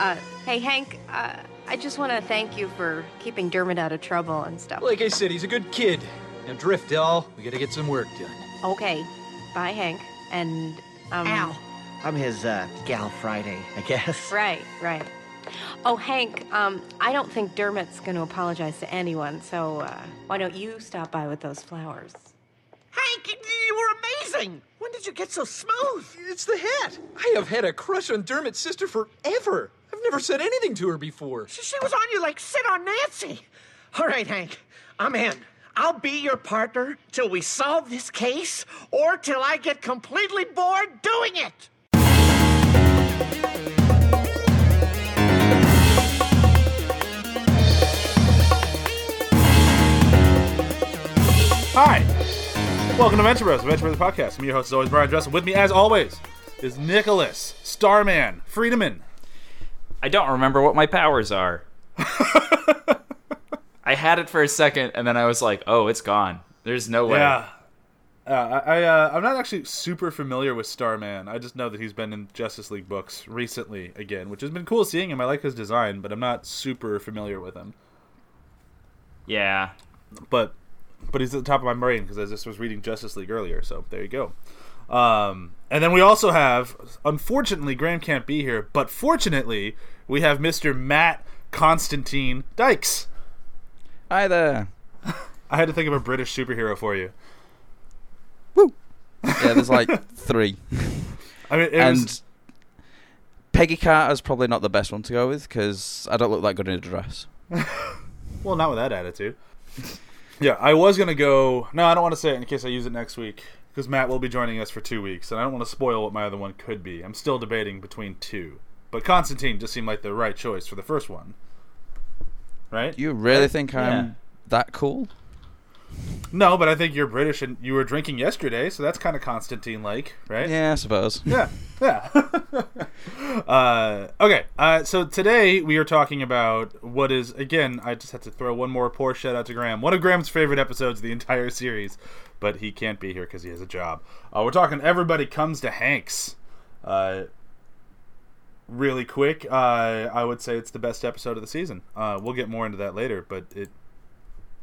Uh, hey, Hank, uh, I just want to thank you for keeping Dermot out of trouble and stuff. Like I said, he's a good kid. Now, Driftell, we gotta get some work done. Okay. Bye, Hank. And, um. Ow. I'm his uh, gal Friday, I guess. Right, right. Oh, Hank, um, I don't think Dermot's going to apologize to anyone, so uh, why don't you stop by with those flowers? Hank, you were amazing. When did you get so smooth? It's the hat. I have had a crush on Dermot's sister forever. I've never said anything to her before. She, she was on you like sit on Nancy. All right, Hank, I'm in. I'll be your partner till we solve this case or till I get completely bored doing it. Hi, welcome to Venture Bros, Venture Bros podcast. I'm your host, as always, Brian Dressel. With me, as always, is Nicholas Starman Friedemann. I don't remember what my powers are. I had it for a second, and then I was like, "Oh, it's gone. There's no way." Yeah, uh, I, I uh, I'm not actually super familiar with Starman. I just know that he's been in Justice League books recently again, which has been cool seeing him. I like his design, but I'm not super familiar with him. Yeah. But but he's at the top of my brain because I just was reading Justice League earlier. So there you go. Um, and then we also have, unfortunately, Graham can't be here, but fortunately, we have Mr. Matt Constantine Dykes. Hi there. I had to think of a British superhero for you. Woo. Yeah, there's like three. I mean, it and was, Peggy Carter's probably not the best one to go with because I don't look that good in a dress. well, not with that attitude. Yeah, I was gonna go. No, I don't want to say it in case I use it next week because Matt will be joining us for two weeks, and I don't want to spoil what my other one could be. I'm still debating between two, but Constantine just seemed like the right choice for the first one. Right? You really think I'm Yeah. that cool? No, but I think you're British and you were drinking yesterday, so that's kind of Constantine like, right? Yeah, I suppose. Yeah, yeah. uh, okay, uh, so today we are talking about what is again. I just had to throw one more poor shout out to Graham. One of Graham's favorite episodes of the entire series, but he can't be here because he has a job. Uh, we're talking everybody comes to Hanks. Uh, really quick, uh, I would say it's the best episode of the season. Uh, we'll get more into that later, but it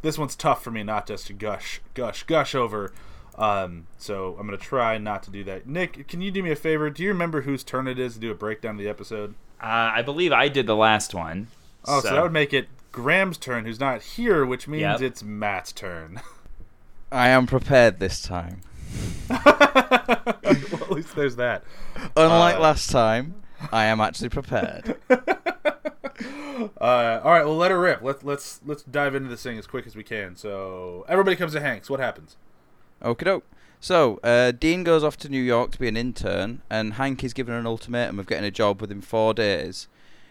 this one's tough for me not just to gush, gush, gush over. Um, so I'm gonna try not to do that. Nick, can you do me a favor? Do you remember whose turn it is to do a breakdown of the episode? Uh, I believe I did the last one. Oh, so, that would make it Graham's turn, who's not here, which means Yep. it's Matt's turn. I am prepared this time. well, at least there's that. Unlike Uh, last time, I am actually prepared. Uh, all right, well, let her rip. Let's let's let's dive into this thing as quick as we can. So everybody comes to Hanks. What happens? Okie doke. So, uh, Dean goes off to New York to be an intern, and Hank is given an ultimatum of getting a job within four days.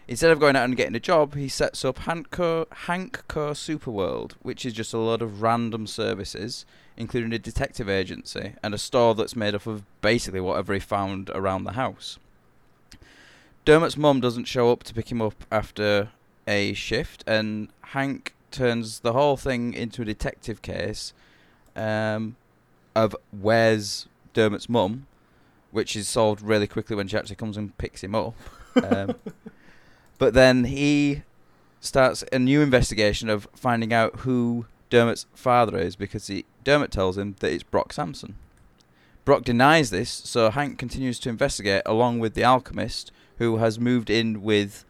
Instead of going out and getting a job, he sets up Hankco, Hankco Superworld, which is just a lot of random services, including a detective agency and a store that's made up of basically whatever he found around the house. Dermot's mum doesn't show up to pick him up after a shift, and Hank turns the whole thing into a detective case um, of where's Dermot's mum, which is solved really quickly when she actually comes and picks him up. Um, but then he starts a new investigation of finding out who Dermot's father is because he, Dermot tells him that it's Brock Sampson. Brock denies this, so Hank continues to investigate along with the alchemist, who has moved in with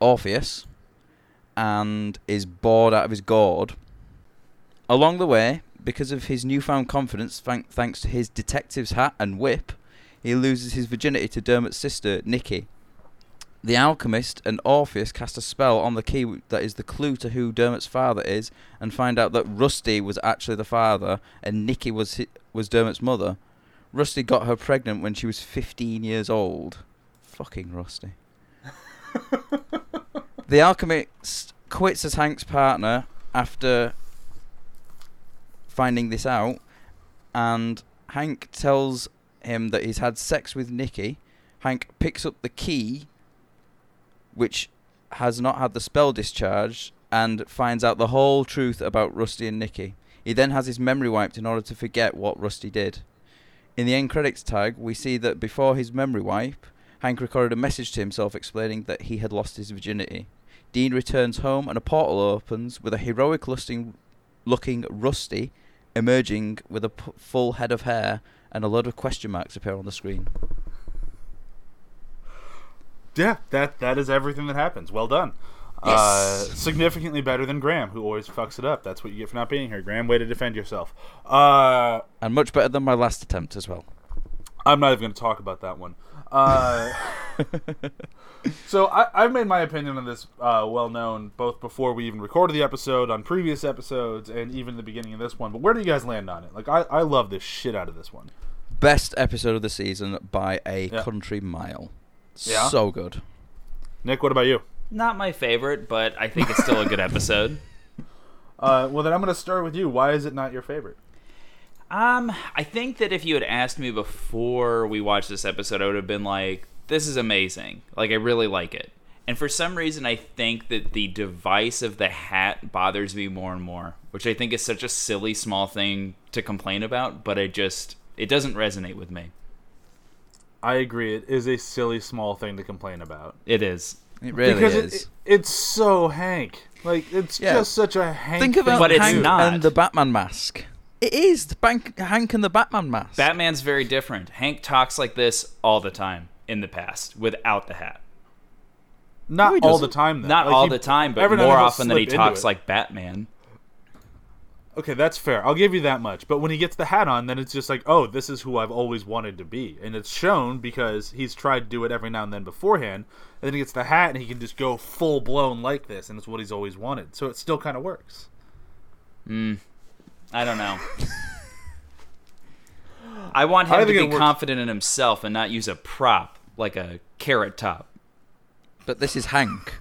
Orpheus and is bored out of his gourd. Along the way, because of his newfound confidence, thank- thanks to his detective's hat and whip, he loses his virginity to Dermot's sister, Nikki. The alchemist and Orpheus cast a spell on the key that is the clue to who Dermot's father is, and find out that Rusty was actually the father and Nikki was hi- was Dermot's mother. Rusty got her pregnant when she was 15 years old. Fucking Rusty. the alchemist quits as Hank's partner after finding this out, and Hank tells him that he's had sex with Nikki. Hank picks up the key, which has not had the spell discharged, and finds out the whole truth about Rusty and Nikki. He then has his memory wiped in order to forget what Rusty did. In the end credits tag, we see that before his memory wipe, Hank recorded a message to himself explaining that he had lost his virginity. Dean returns home and a portal opens with a heroic looking Rusty emerging with a p- full head of hair and a lot of question marks appear on the screen. Yeah, that that is everything that happens. Well done. Uh, significantly better than Graham, who always fucks it up. That's what you get for not being here, Graham. Way to defend yourself. Uh, And much better than my last attempt as well. I'm not even going to talk about that one. Uh, so I, I've made my opinion on this uh, well known both before we even recorded the episode, on previous episodes, and even the beginning of this one. But where do you guys land on it? Like I, I love this shit out of this one. Best episode of the season by a Yeah. country mile. Yeah? So good. Nick, what about you? Not my favorite, but I think it's still a good episode. Uh, well, then I'm going to start with you. Why is it not your favorite? Um, I think that if you had asked me before we watched this episode, I would have been like, "This is amazing. Like, I really like it." And for some reason, I think that the device of the hat bothers me more and more, which I think is such a silly small thing to complain about, but it just it doesn't resonate with me. I agree. It is a silly small thing to complain about. It is. It really because is. It, it, it's so Hank. Like it's Yeah. just such a Hank. Think thing about But to it's Hank not. and the Batman mask. It is the bank, Hank and the Batman mask. Batman's very different. Hank talks like this all the time in the past without the hat. Not No, all the time. Though. Not Like, all he- the time, but every now and more often than he talks it. like Batman. Okay, that's fair. I'll give you that much. But when he gets the hat on, then it's just like, oh, this is who I've always wanted to be, and it's shown because he's tried to do it every now and then beforehand. And then he gets the hat, and he can just go full blown like this, and it's what he's always wanted. So it still kind of works. Hmm. I don't know. I want I him to be confident in himself and not use a prop like a carrot top. but this is Hank.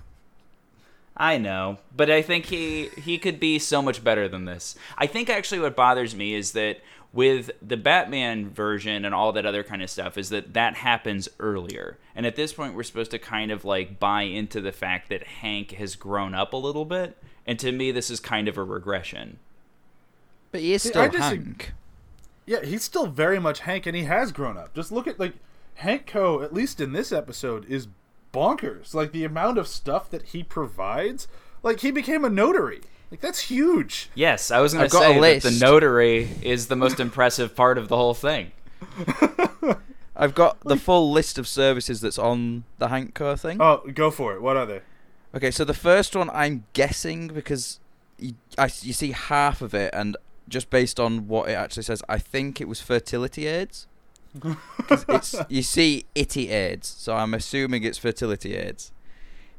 I know, but I think he he could be so much better than this. I think actually what bothers me is that with the Batman version and all that other kind of stuff is that that happens earlier. And at this point we're supposed to kind of like buy into the fact that Hank has grown up a little bit, and to me this is kind of a regression. But he is still I disagree. Hank. Yeah, he's still very much Hank, and he has grown up. Just look at like Hank Co. At least in this episode, is bonkers. Like the amount of stuff that he provides. Like he became a notary. Like that's huge. Yes, I was going I've to got a say that the notary is the most impressive part of the whole thing. I've got the full list of services that's on the Hank Co thing. Oh, go for it. What are they? Okay, so the first one I'm guessing because you, I, you see half of it, and just based on what it actually says, I think it was fertility aids. it's you see itty aids, so I'm assuming it's fertility aids.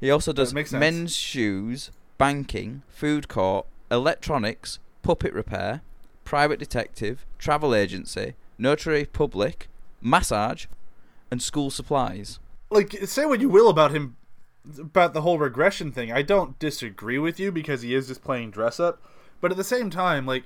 He also does men's shoes, banking, food court, electronics, puppet repair, private detective, travel agency, notary public, massage, and school supplies. like say what you will about him about the whole regression thing i don't disagree with you because he is just playing dress up but at the same time like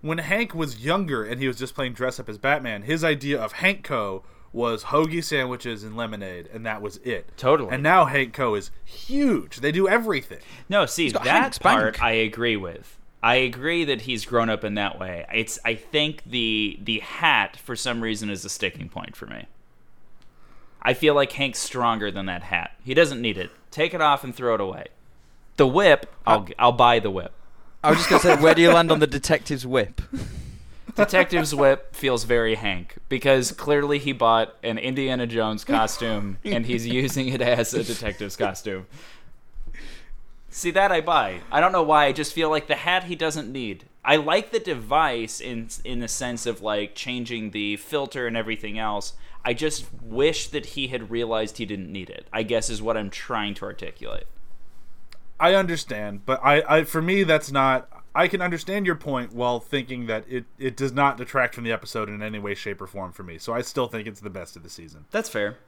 when hank was younger and he was just playing dress up as batman his idea of hank co was hoagie sandwiches and lemonade and that was it Totally. and now hank co is huge they do everything No, see got that Hank's part bank. I agree with. I agree that he's grown up in that way. It's I think the the hat for some reason is a sticking point for me. I feel like Hank's stronger than that hat. He doesn't need it. Take it off and throw it away. The whip, I'll I'll buy the whip. I was just gonna say, where do you land on the detective's whip? Detective's whip feels very Hank because clearly he bought an Indiana Jones costume and he's using it as a detective's costume. See that I buy. I don't know why. I just feel like the hat he doesn't need. I like the device in in the sense of like changing the filter and everything else. I just wish that he had realized he didn't need it. I guess is what I'm trying to articulate. I understand, but I, I for me that's not. I can understand your point while thinking that it, it does not detract from the episode in any way, shape, or form for me. So I still think it's the best of the season. That's fair.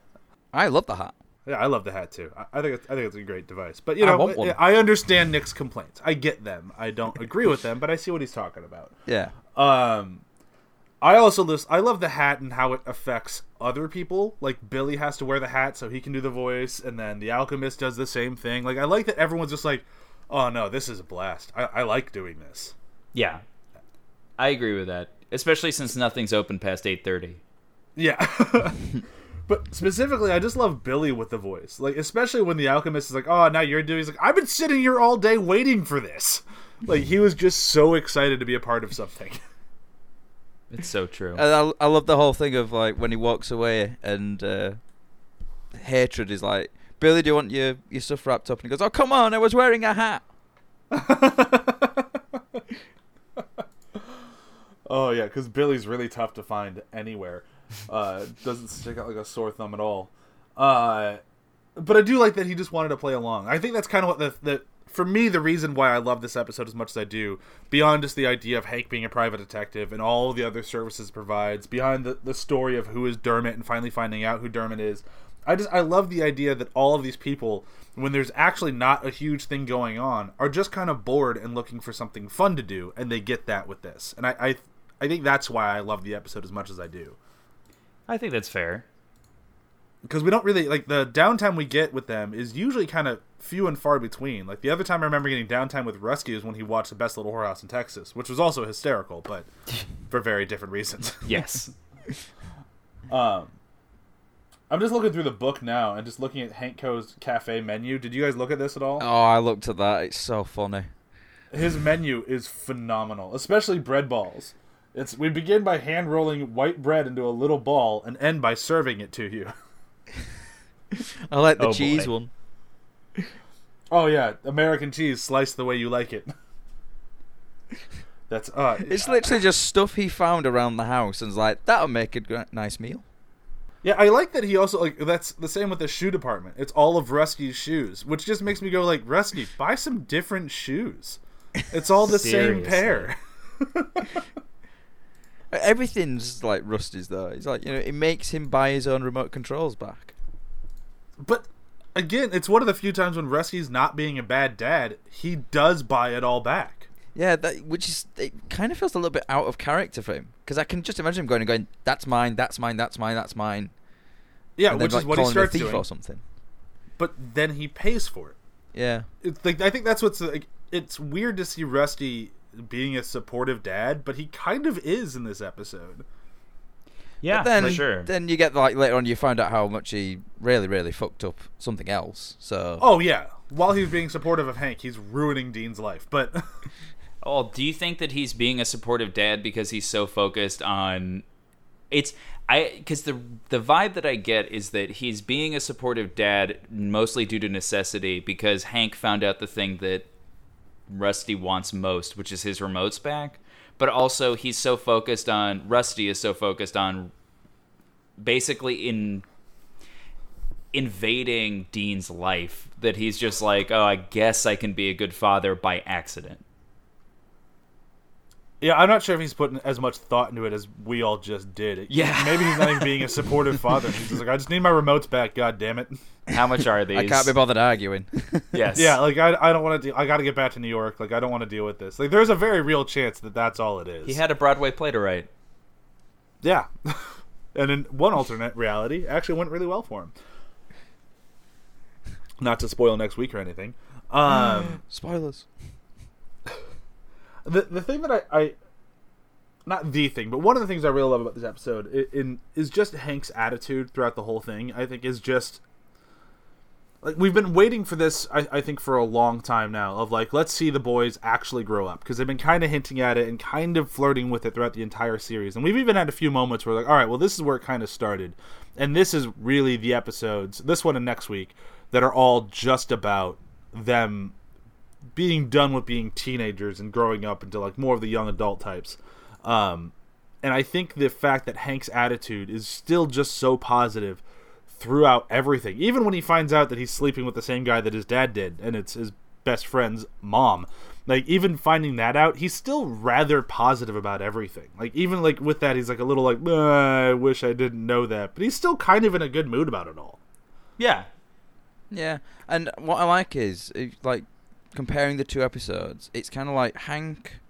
I love the hat. Yeah, I love the hat too. I, I think it's, I think it's a great device. But you I know, want one. I understand Nick's complaints. I get them. I don't agree with them, but I see what he's talking about. Yeah. Um, I also list. I love the hat and how it affects other people. Like Billy has to wear the hat so he can do the voice, and then the alchemist does the same thing. Like I like that everyone's just like, "Oh no, this is a blast. I, I like doing this." Yeah. I agree with that. Especially since nothing's open past 8:30. Yeah. But specifically, I just love Billy with the voice. Like, especially when the alchemist is like, "Oh, now you're doing." He's like, "I've been sitting here all day waiting for this." Like, he was just so excited to be a part of something. It's so true. And I, I love the whole thing of like when he walks away and uh, hatred is like, Billy, do you want your your stuff wrapped up? And he goes, Oh, come on, I was wearing a hat. Oh yeah, because Billy's really tough to find anywhere. Uh, doesn't stick out like a sore thumb at all. Uh, but I do like that he just wanted to play along. I think that's kind of what the, the for me the reason why I love this episode as much as I do, beyond just the idea of Hank being a private detective and all the other services provides, behind the, the story of who is Dermot and finally finding out who Dermot is. I just I love the idea that all of these people, when there's actually not a huge thing going on, are just kind of bored and looking for something fun to do, and they get that with this. And I I, I think that's why I love the episode as much as I do I think that's fair. Because we don't really like the downtime we get with them is usually kind of few and far between. Like the other time I remember getting downtime with Rusty is when he watched the Best Little Whorehouse in Texas, which was also hysterical, but for very different reasons. Yes. Um, I'm just looking through the book now and just looking at Hank Co's cafe menu. Did you guys look at this at all? Oh, I looked at that. It's so funny. His menu is phenomenal, especially bread balls. It's we begin by hand rolling white bread into a little ball and end by serving it to you. I like the Oh, cheese boy. one. Oh yeah, American cheese sliced the way you like it. That's uh It's literally just stuff he found around the house and was like, that'll make a nice meal. Yeah, I like that he also like that's the same with the shoe department. It's all of Rusty's shoes, which just makes me go like, Rusty, buy some different shoes. It's all the same pair. Everything's like Rusty's though. It's like you know, it makes him buy his own remote controls back. But again, it's one of the few times when Rusty's not being a bad dad, he does buy it all back. Yeah, that which is it kind of feels a little bit out of character for him because I can just imagine him going and going, "That's mine, that's mine, that's mine, that's mine." Yeah, which like, is what he starts doing. or something. But then he pays for it. Yeah, It's like I think that's what's like. It's weird to see Rusty being a supportive dad, but he kind of is in this episode. Yeah, but then for sure. then you get like later on you find out how much he really really fucked up something else. So Oh yeah, while he's being supportive of Hank, he's ruining Dean's life. But Oh, do you think that he's being a supportive dad because he's so focused on it's I because the the vibe that I get is that he's being a supportive dad mostly due to necessity because Hank found out the thing that Rusty wants most, which is his remotes back. But also he's so focused on Rusty is so focused on basically in invading Dean's life that he's just like, oh, I guess I can be a good father by accident. Yeah, I'm not sure if he's putting as much thought into it as we all just did. Yeah. maybe he's not even being a supportive father. He's just like, I just need my remotes back. God damn it. How much are these? I can't be bothered arguing. Yes. Yeah, like I, I don't want to. Deal I got to get back to New York. Like I don't want to deal with this. Like there's a very real chance that that's all it is. He had a Broadway play to write. Yeah. and in one alternate reality, it actually went really well for him. Not to spoil next week or anything. Um, Spoilers. The the thing that I, I not the thing, but one of the things I really love about this episode i- in is just Hank's attitude throughout the whole thing. I think is just like we've been waiting for this. I, I think for a long time now. Of like, let's see the boys actually grow up because they've been kind of hinting at it and kind of flirting with it throughout the entire series. And we've even had a few moments where like, all right, well, this is where it kind of started, and this is really the episodes, this one and next week, that are all just about them being done with being teenagers and growing up into like more of the young adult types. Um, and I think the fact that Hank's attitude is still just so positive throughout everything, even when he finds out that he's sleeping with the same guy that his dad did, and it's his best friend's mom. Like even finding that out, he's still rather positive about everything. Like even like with that, he's like a little like, "Uh, I wish I didn't know that, but he's still kind of in a good mood about it all. Yeah. Yeah, and what I like is like comparing the two episodes. It's kind of like Hank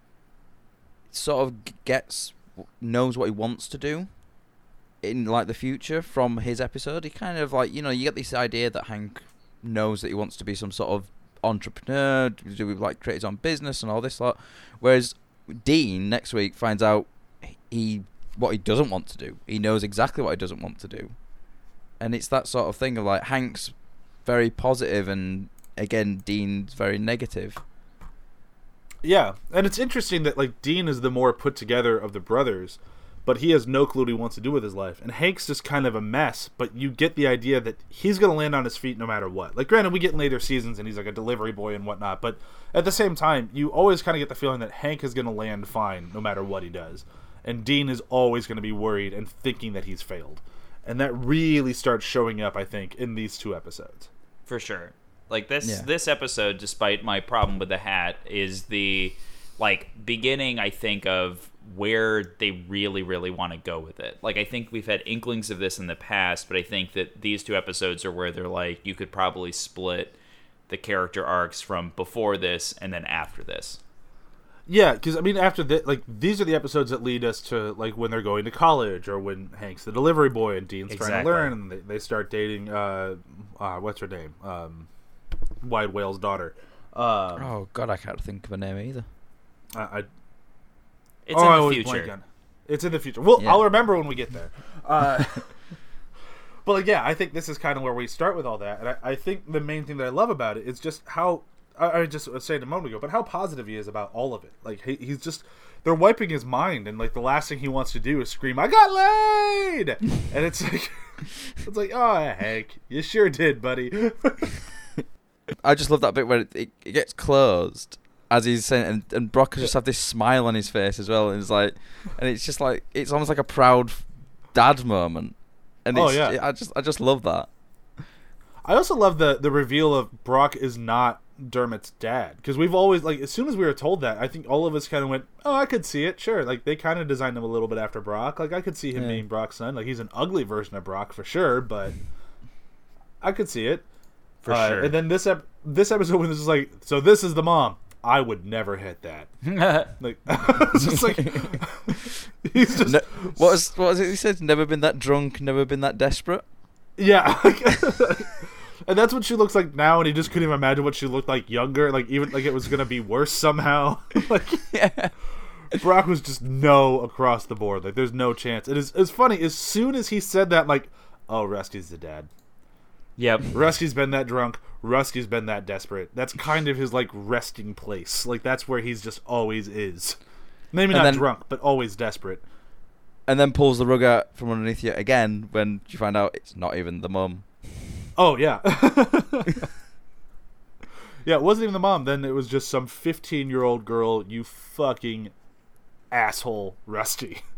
sort of gets knows what he wants to do in like the future from his episode. He kind of like you know you get this idea that Hank knows that he wants to be some sort of entrepreneur, do like create his own business and all this lot. Whereas Dean next week finds out he what he doesn't want to do. He knows exactly what he doesn't want to do. and it's that sort of thing of like Hank's very positive, and again Dean's very negative. Yeah, and it's interesting that like Dean is the more put together of the brothers, but he has no clue what he wants to do with his life. And Hank's just kind of a mess, but you get the idea that he's going to land on his feet no matter what. Like, granted, we get in later seasons and he's like a delivery boy and whatnot, but at the same time, you always kind of get the feeling that Hank is going to land fine no matter what he does. And Dean is always going to be worried and thinking that he's failed. And that really starts showing up, I think, in these two episodes. for sure. Like this Yeah. this episode, despite my problem with the hat, is the like beginning. I think of where they really really want to go with it. Like I think we've had inklings of this in the past, but I think that these two episodes are where they're like you could probably split the character arcs from before this and then after this. Yeah, because I mean, after that, like these are the episodes that lead us to like when they're going to college or when Hank's the delivery boy and Dean's trying to learn, and they, they start dating. Uh, uh, what's her name? Um, Wide Wale's daughter. Um, Oh God, I can't think of a name either. I, I, It's oh, in the always future. on- It's in the future. Well, Yeah. I'll remember when we get there. Uh, but like, yeah, I think this is kind of where we start with all that, and I, I think the main thing that I love about it is just how I, I just was saying a moment ago, but how positive he is about all of it. Like he, he's just they're wiping his mind, and like the last thing he wants to do is scream, "I got laid!" and it's like, it's like, oh, Hank, you sure did, buddy. I just love that bit where it, it, it gets closed as he's saying, and, and Brock just have this smile on his face as well, and it's like, and it's just like it's almost like a proud dad moment, and Oh, it's, yeah. I just I just love that. I also love the the reveal of Brock is not Dermot's dad because we've always like as soon as we were told that I think all of us kind of went oh I could see it sure like they kind of designed him a little bit after Brock like I could see him Yeah. being Brock's son like he's an ugly version of Brock for sure but I could see it For Uh, sure. and then this ep- this episode when this is like so this is the mom I would never hit that like just like he's just No, what was what was it he said? Never been that drunk, never been that desperate. Yeah. and that's what she looks like now, and he just couldn't even imagine what she looked like younger. Like even like it was gonna be worse somehow. like Yeah. Brock was just no across the board. Like there's no chance. It is it's funny, as soon as he said that, like, oh Rusty's the dad. Yep. Rusty's been that drunk, Rusty's been that desperate. That's kind of his like resting place. Like that's where he's just always is. Maybe And not then- drunk, but always desperate. And then pulls the rug out from underneath you again when you find out it's not even the mum. Oh yeah. yeah, it wasn't even the mom. Then it was just some fifteen-year-old girl. You fucking asshole, Rusty.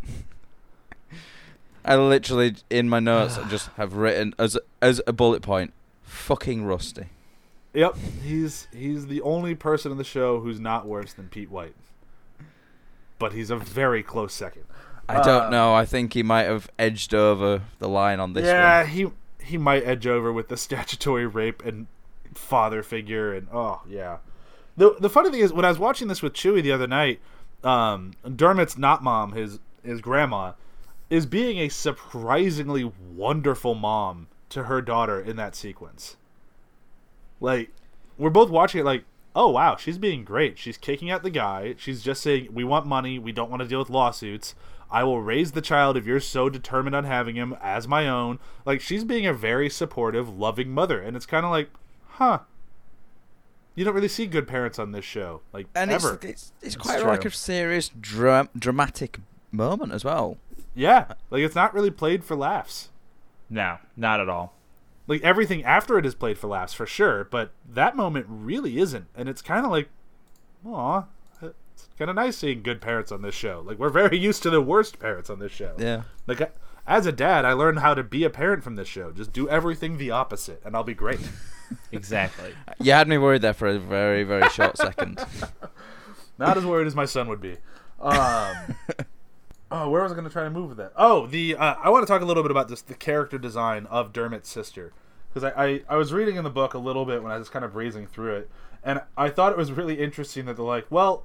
I literally in my notes I just have written as as a bullet point, fucking rusty. Yep, he's he's the only person in the show who's not worse than Pete White. But he's a very close second. I don't know. I think he might have edged over the line on this yeah, one. he he might edge over with the statutory rape and father figure and oh yeah. The the funny thing is when I was watching this with Chewy the other night, um, Dermot's not mom, his his grandma, is being a surprisingly wonderful mom to her daughter in that sequence. Like we're both watching it like, oh wow, she's being great. She's kicking out the guy. She's just saying, We want money, we don't want to deal with lawsuits. I will raise the child if you're so determined on having him as my own. Like she's being a very supportive, loving mother, and it's kind of like, huh? You don't really see good parents on this show, like and ever. it's it's, it's It's quite like a serious dra- dramatic moment as well. Yeah, like it's not really played for laughs. No, not at all. Like everything after it is played for laughs for sure, but that moment really isn't, and it's kind of like, aw, it's kind of nice seeing good parents on this show. Like we're very used to the worst parents on this show. Yeah. Like I- as a dad, I learned how to be a parent from this show. Just do everything the opposite, and I'll be great. Exactly. You had me worried there for a very very short second. Not as worried as my son would be. Um, oh, where was I going to try to move with that? Oh, the uh, I want to talk a little bit about this the character design of Dermot's sister because I, I I was reading in the book a little bit when I was kind of breezing through it, and I thought it was really interesting that they're like, well,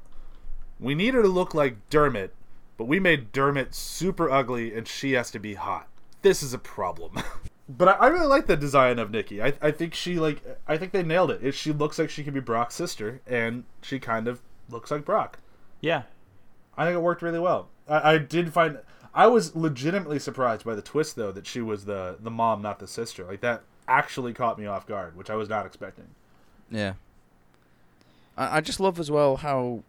we need her to look like Dermot, but we made Dermot super ugly and she has to be hot. This is a problem. but I, I really like the design of Nikki. I, I think she like I think they nailed it. She looks like she could be Brock's sister, and she kind of looks like Brock. Yeah. I think it worked really well. I, I did find I was legitimately surprised by the twist though that she was the the mom, not the sister. Like that actually caught me off guard, which I was not expecting. Yeah. I, I just love as well how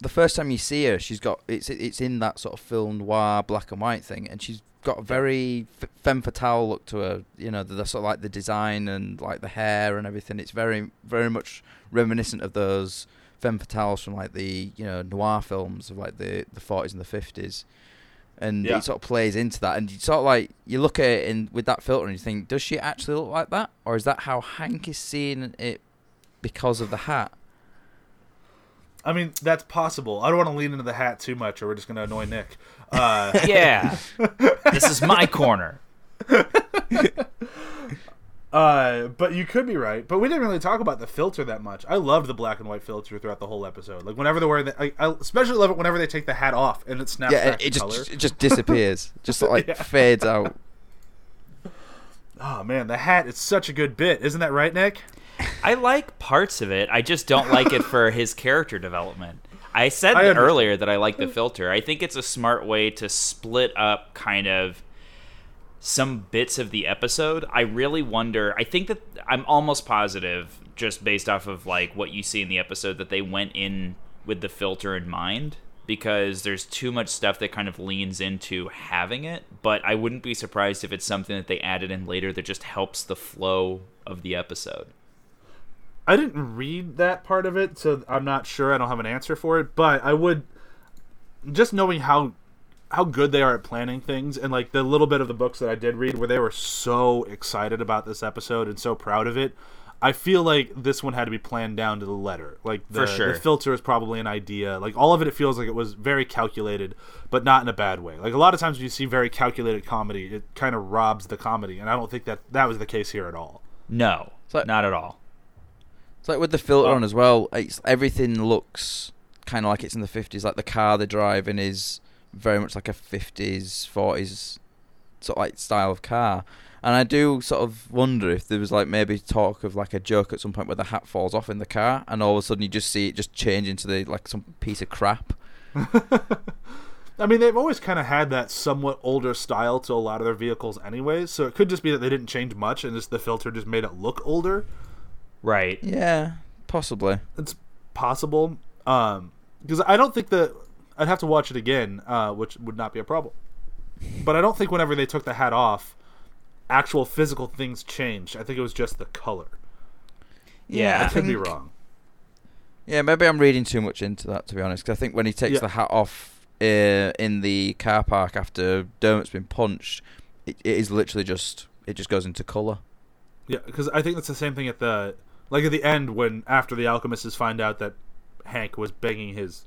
the first time you see her, she's got it's it's in that sort of film noir black and white thing, and she's got a very f- femme fatale look to her. You know, the, the sort of like the design and like the hair and everything. It's very very much reminiscent of those femme fatales from like the you know noir films of like the the forties and the fifties. And Yeah. it sort of plays into that, and you sort of like you look at it in with that filter, and you think, does she actually look like that, or is that how Hank is seeing it because of the hat? I mean, that's possible. I don't want to lean into the hat too much, or we're just going to annoy Nick. Uh, Yeah. this is my corner. uh, but you could be right. But we didn't really talk about the filter that much. I loved the black and white filter throughout the whole episode. Like whenever they're wearing, the, I, I especially love it whenever they take the hat off and it snaps yeah, back it, it just color. it just disappears, just like Yeah. fades out. Oh man, the hat is such a good bit, isn't that right, Nick? I like parts of it. I just don't like it for his character development. I said I earlier that I like the filter. I think it's a smart way to split up kind of some bits of the episode. I really wonder. I think that I'm almost positive, just based off of like what you see in the episode, that they went in with the filter in mind because there's too much stuff that kind of leans into having it. But I wouldn't be surprised if it's something that they added in later that just helps the flow of the episode. I didn't read that part of it, so I'm not sure. I don't have an answer for it, but I would just knowing how how good they are at planning things and like the little bit of the books that I did read where they were so excited about this episode and so proud of it. I feel like this one had to be planned down to the letter. Like the, For sure. the filter is probably an idea. Like all of it, it feels like it was very calculated, but not in a bad way. Like a lot of times when you see very calculated comedy, it kind of robs the comedy, and I don't think that that was the case here at all. No, like- not at all. It's like with the filter Oh. on as well. It's everything looks kind of like it's in the fifties. Like the car they're driving is very much like a fifties, forties sort of like style of car. And I do sort of wonder if there was like maybe talk of like a joke at some point where the hat falls off in the car, and all of a sudden you just see it just change into the like some piece of crap. I mean, they've always kind of had that somewhat older style to a lot of their vehicles, anyways. So it could just be that they didn't change much, and just the filter just made it look older. Right. Yeah, possibly. It's possible, um, because I don't think that I'd have to watch it again, uh, which would not be a problem. But I don't think whenever they took the hat off, actual physical things changed. I think it was just the color. Yeah, I I could be wrong. Yeah, maybe I'm reading too much into that to be honest. Cause I think when he takes Yeah. the hat off uh, in the car park after Dermot's been punched, it, it is literally just it just goes into color. Yeah, because I think that's the same thing at the like at the end when after the alchemists find out that Hank was begging his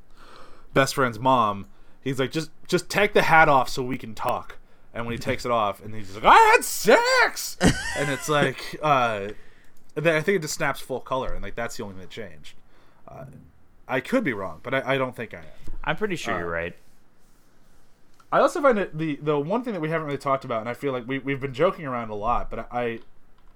best friend's mom, he's like, just just take the hat off so we can talk. And when he takes it off, and he's like, I had sex, and it's like, uh, then I think it just snaps full color, and like that's the only thing that changed. Uh, I could be wrong, but I, I don't think I am. I'm pretty sure Uh, you're right. I also find it the the one thing that we haven't really talked about, and I feel like we we've been joking around a lot, but I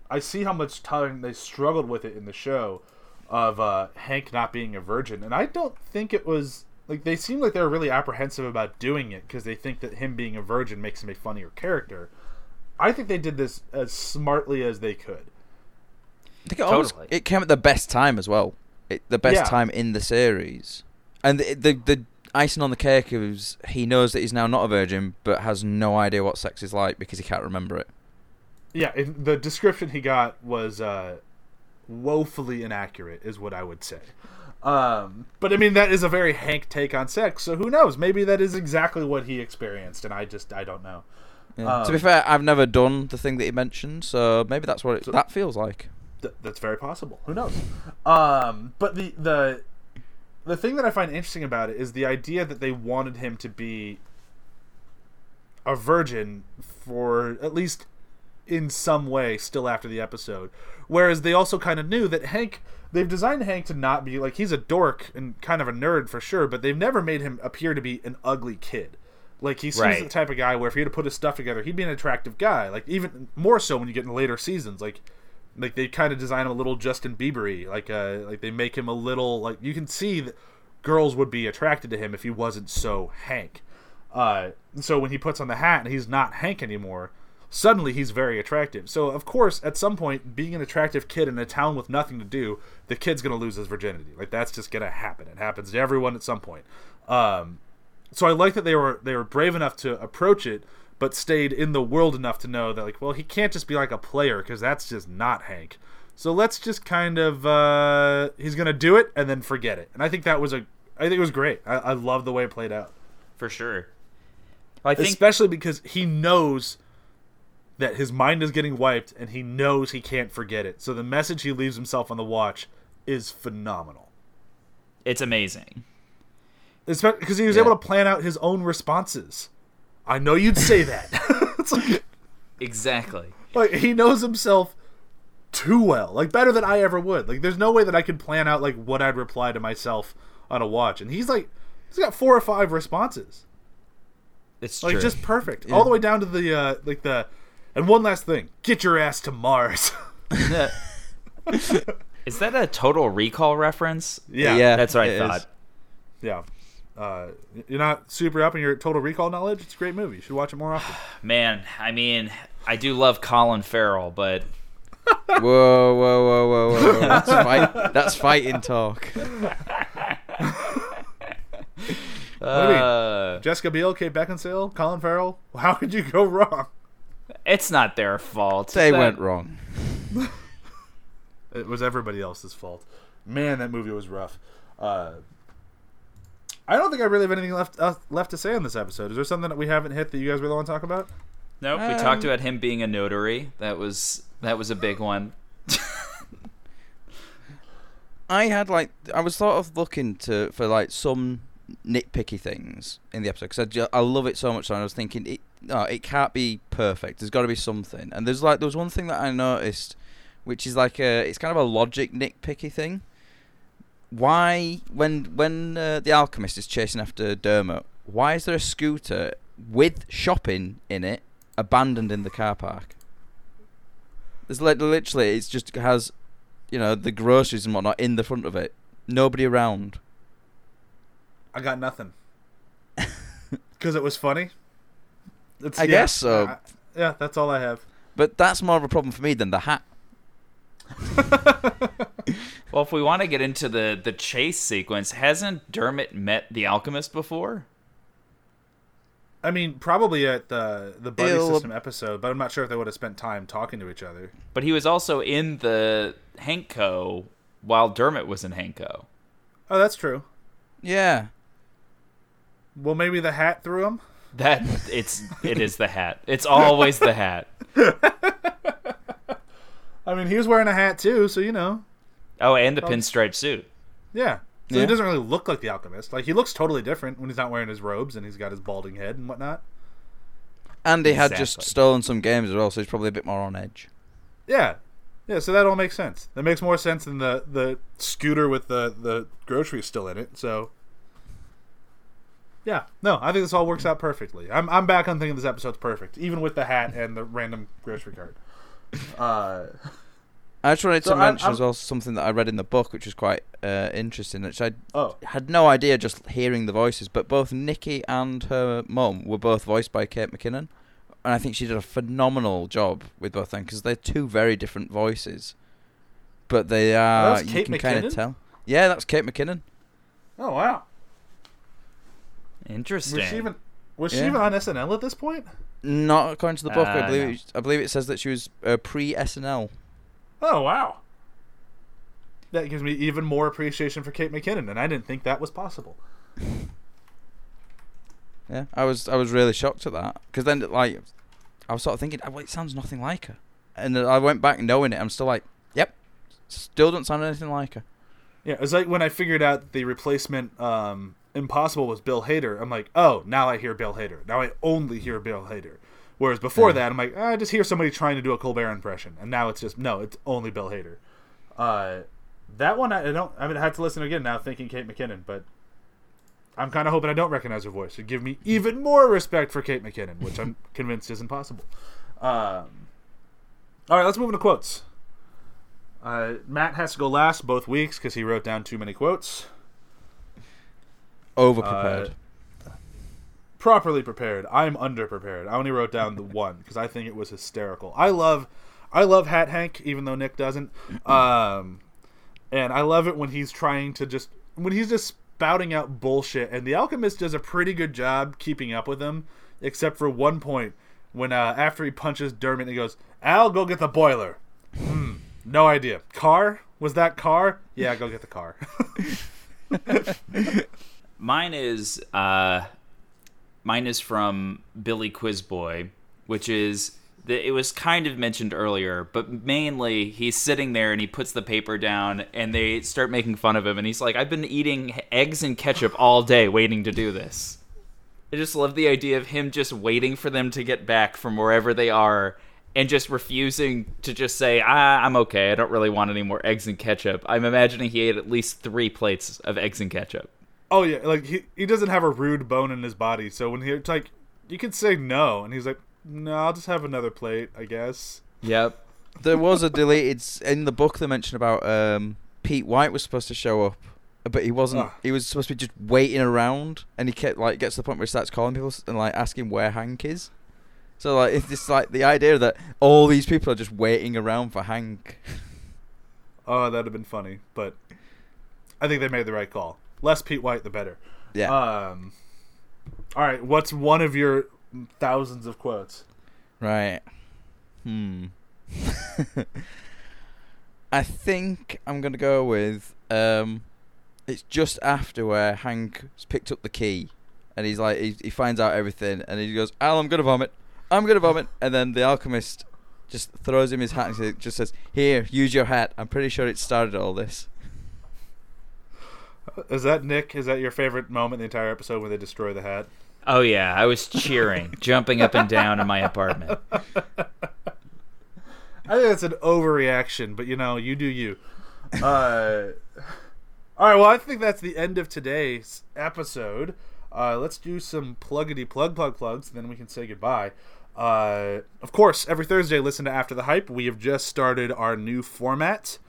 I see how much time they struggled with it in the show of uh, Hank not being a virgin, and I don't think it was like they seem like they're really apprehensive about doing it because they think that him being a virgin makes him a funnier character. I think they did this as smartly as they could. I think it, always, Totally. it came at the best time as well. It, the best Yeah. time in the series, and the, the the icing on the cake is he knows that he's now not a virgin, but has no idea what sex is like because he can't remember it. Yeah, and the description he got was uh, woefully inaccurate, is what I would say. Um, but I mean, that is a very Hank take on sex, so who knows? Maybe that is exactly what he experienced, and I just I don't know. Yeah. to be Um, fair, I've never done the thing that he mentioned, so maybe that's what it, So- that feels like. Th- that's very possible. Who knows? Um, but the the the thing that I find interesting about it is the idea that they wanted him to be a virgin for at least in some way still after the episode. Whereas they also kind of knew that Hank they've designed Hank to not be like he's a dork and kind of a nerd for sure, but they've never made him appear to be an ugly kid. Like he seems Right. the type of guy where if he had to put his stuff together, he'd be an attractive guy. Like even more so when you get in later seasons. Like like they kind of design him a little Justin Biebery. Like uh like they make him a little like you can see that girls would be attracted to him if he wasn't so Hank. Uh, so when he puts on the hat and he's not Hank anymore, suddenly he's very attractive. So of course, at some point, being an attractive kid in a town with nothing to do, the kid's gonna lose his virginity. Like that's just gonna happen. It happens to everyone at some point. Um, so I like that they were they were brave enough to approach it, but stayed in the world enough to know that like, well, he can't just be like a player because that's just not Hank. So let's just kind of uh, he's gonna do it and then forget it. And I think that was a I think it was great. I, I love the way it played out, For sure. I think especially because he knows that his mind is getting wiped and he knows he can't forget it. So the message he leaves himself on the watch is phenomenal. it's amazing. because he was Yeah. able to plan out his own responses. I know you'd say that. it's like, Exactly. like he knows himself too well, like better than I ever would. Like there's no way that I could plan out like what I'd reply to myself on a watch, and he's like he's got four or five responses, It's like true. just perfect, all the way down to the uh, like the. And one last thing, get your ass to Mars. Is that a total recall reference? yeah, Yeah. That's what I it is. thought. yeah. Uh, you're not super up in your Total Recall knowledge. It's a great movie. You should watch it more often. Man, I mean, I do love Colin Farrell, but Whoa, whoa, whoa, whoa, whoa! whoa. That's, fight, that's fighting talk. do you mean? uh, Jessica Biel, Kate Beckinsale, Colin Farrell. How could you go wrong? It's not their fault. They That- went wrong. It was everybody else's fault. Man, that movie was rough. Uh, I don't think I really have anything left uh, left to say on this episode. Is there something that we haven't hit that you guys really want to talk about? Nope. we talked about him being a notary. That was that was a big one. I had like I was sort of looking to for like some nitpicky things in the episode because I, I love it so much. And I was thinking it no, it can't be perfect. There's got to be something. And there's like there was one thing that I noticed, which is like a it's kind of a logic nitpicky thing. Why when when uh, the alchemist is chasing after Dermot, why is there a scooter with shopping in it abandoned in the car park? There's li- literally it's just has you know, the groceries and whatnot in the front of it. Nobody around. I got nothing. Because it was funny. It's, I guess so. I- yeah, that's all I have. But that's more of a problem for me than the hat. Well, if we want to get into the the chase sequence, hasn't Dermot met the alchemist before? I mean, probably at the the buddy It'll- system episode, but I'm not sure if they would have spent time talking to each other. But he was also in the Hanko while Dermot was in Hanko. Oh, that's true. Yeah. Well, maybe the hat threw him. That it's it is the hat. It's always the hat. I mean, he was wearing a hat too, so you know. Oh, and the oh. pinstripe suit. Yeah. So Yeah. he doesn't really look like the alchemist. Like he looks totally different when he's not wearing his robes and he's got his balding head and whatnot. And he had just stolen some games as well, so he's probably a bit more on edge. Yeah. Yeah, so that all makes sense. That makes more sense than the the scooter with the the groceries still in it. So Yeah. No, I think this all works out perfectly. I'm I'm back on thinking this episode's perfect, even with the hat and the random grocery cart. Uh I just wanted So to I'm- mention as I'm- well something that I read in the book, which was quite uh, interesting. Which I oh. had no idea just hearing the voices, but both Nikki and her mum were both voiced by Kate McKinnon, and I think she did a phenomenal job with both them because they're two very different voices, but they are that's you can kind of tell. Yeah, that's Kate McKinnon. Oh wow. Interesting. Was she even was she even on SNL at this point? Not according to the book. I Uh, believe no. it, I believe it says that she was uh, pre SNL. Oh wow. That gives me even more appreciation for Kate McKinnon, and I didn't think that was possible. Yeah, I was I was really shocked at that because then like I was sort of thinking, oh, well, it sounds nothing like her, and then I went back knowing it. I'm still like, yep, still don't sound anything like her. Yeah, it was like when I figured out the replacement um, Impossible was Bill Hader. I'm like, oh, now I hear Bill Hader. Now I only hear Bill Hader. Whereas before Yeah. that, I'm like, I just hear somebody trying to do a Colbert impression, and now it's just no, it's only Bill Hader. Uh, that one I don't. I mean, I have to listen again now, thinking Kate McKinnon, but I'm kind of hoping I don't recognize her voice. It'd give me even more respect for Kate McKinnon, which I'm convinced isn't possible. Um, all right, let's move into quotes. Uh, Matt has to go last both weeks because he wrote down too many quotes. Over prepared. properly prepared. I'm under prepared. I only wrote down the one because I think it was hysterical. I love, I love Hat Hank, even though Nick doesn't. Um, and I love it when he's trying to just when he's just spouting out bullshit, and the Alchemist does a pretty good job keeping up with him, except for one point when uh, after he punches Dermot, he goes, "Al, go get the boiler." Hmm, no idea. Car was that car? Yeah, go get the car. Mine is uh, mine is from Billy Quizboy, which is that it was kind of mentioned earlier, but mainly he's sitting there and he puts the paper down and they start making fun of him and he's like, "I've been eating eggs and ketchup all day waiting to do this." I just love the idea of him just waiting for them to get back from wherever they are and just refusing to just say, ah, I'm okay. I don't really want any more eggs and ketchup. I'm imagining he ate at least three plates of eggs and ketchup. Oh yeah, like he he doesn't have a rude bone in his body, so when he it's like you could say no, and he's like, no, I'll just have another plate, I guess. Yep. There was a deleted in the book they mentioned about um, Pete White was supposed to show up, but he wasn't. Ah. He was supposed to be just waiting around, and he kept like gets to the point where he starts calling people and like asking where Hank is. So like it's just like the idea that all these people are just waiting around for Hank. Oh, that'd have been funny, but I think they made the right call. Less Pete White, the better. Yeah. Um. All right, what's one of your thousands of quotes? Right. Hmm. I think I'm gonna go with um, it's just after where Hank's picked up the key, and he's like he, he finds out everything, and he goes, "Al, I'm gonna vomit, I'm gonna vomit," and then the alchemist just throws him his hat and just says, "Here, use your hat. I'm pretty sure it started all this." Is that Nick? Is that your favorite moment in the entire episode when they destroy the hat? Oh yeah, I was cheering, jumping up and down in my apartment. I think that's an overreaction, but you know, you do you. Uh, all right, well, I think that's the end of today's episode. Uh, let's do some pluggity plug plug plugs, then we can say goodbye. Uh, of course, every Thursday, listen to After the Hype. We have just started our new format.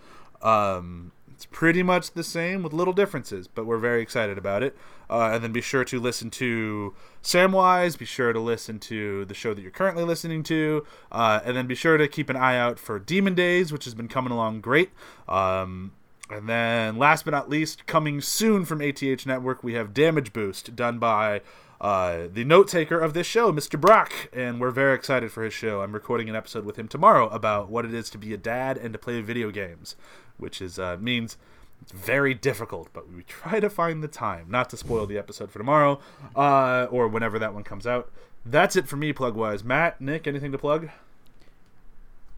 Um, it's pretty much the same with little differences, but we're very excited about it. Uh, and then be sure to listen to Samwise. Be sure to listen to the show that you're currently listening to. Uh, and then be sure to keep an eye out for Demon Days, which has been coming along great. Um, and then, last but not least, coming soon from ATH Network, we have Damage Boost, done by uh, the note taker of this show, Mr. Brock. And we're very excited for his show. I'm recording an episode with him tomorrow about what it is to be a dad and to play video games, which is uh, means it's very difficult, but we try to find the time not to spoil the episode for tomorrow uh, or whenever that one comes out. That's it for me, plug wise. Matt, Nick, anything to plug?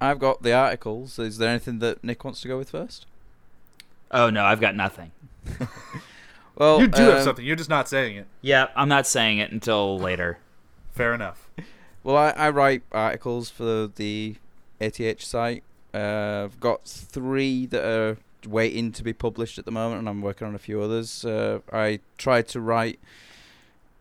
I've got the articles. Is there anything that Nick wants to go with first? Oh no, I've got nothing. Well, You do have um, something, you're just not saying it. Yeah, I'm not saying it until later. Fair enough. Well, I, I write articles for the ATH site. Uh, I've got three that are waiting to be published at the moment, and I'm working on a few others. Uh, I tried to write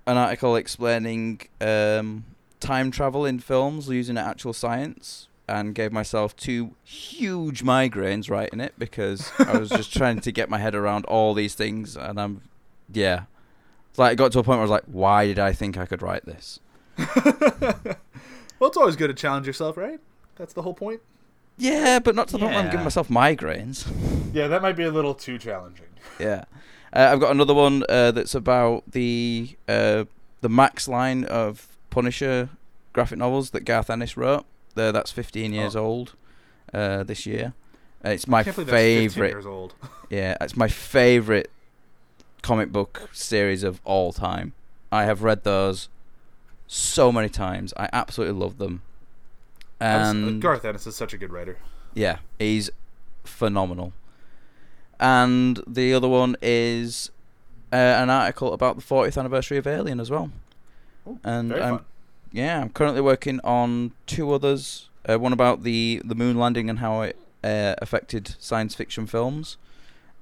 an article explaining um, time travel in films using actual science, and gave myself two huge migraines writing it because I was just trying to get my head around all these things, and I'm, yeah. It's like it got to a point where I was like, why did I think I could write this? Well, it's always good to challenge yourself, right? That's the whole point. Yeah, but not to the point where I'm giving myself migraines. Yeah, that might be a little too challenging. yeah, uh, I've got another one uh, that's about the uh, the Max line of Punisher graphic novels that Garth Ennis wrote. Uh, that's 15 years Oh. old uh, this year. Uh, it's my Can't believe that's 15 favorite. years old. Yeah, it's my favorite comic book series of all time. I have read those so many times. I absolutely love them. Uh, And Garth Ennis is such a good writer. Yeah, he's phenomenal. And the other one is uh, an article about the 40th anniversary of Alien as well. Ooh, and I'm fun. yeah, I'm currently working on two others. Uh, one about the the moon landing and how it uh, affected science fiction films,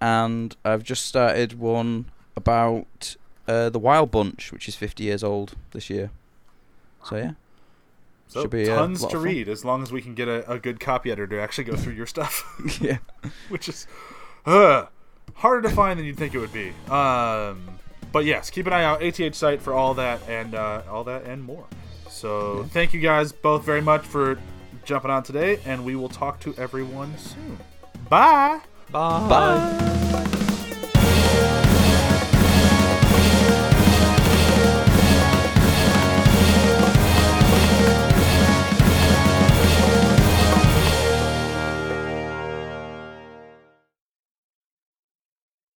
and I've just started one about uh, the Wild Bunch, which is 50 years old this year. So yeah, so Should be uh, tons to read as long as we can get a, a, good copy editor to actually go through your stuff. yeah, which is uh, harder to find than you'd think it would be. Um, but yes, keep an eye out ATH site for all that and uh, all that and more. So yeah. thank you guys both very much for jumping on today, and we will talk to everyone soon. Bye. Bye. Bye. Bye.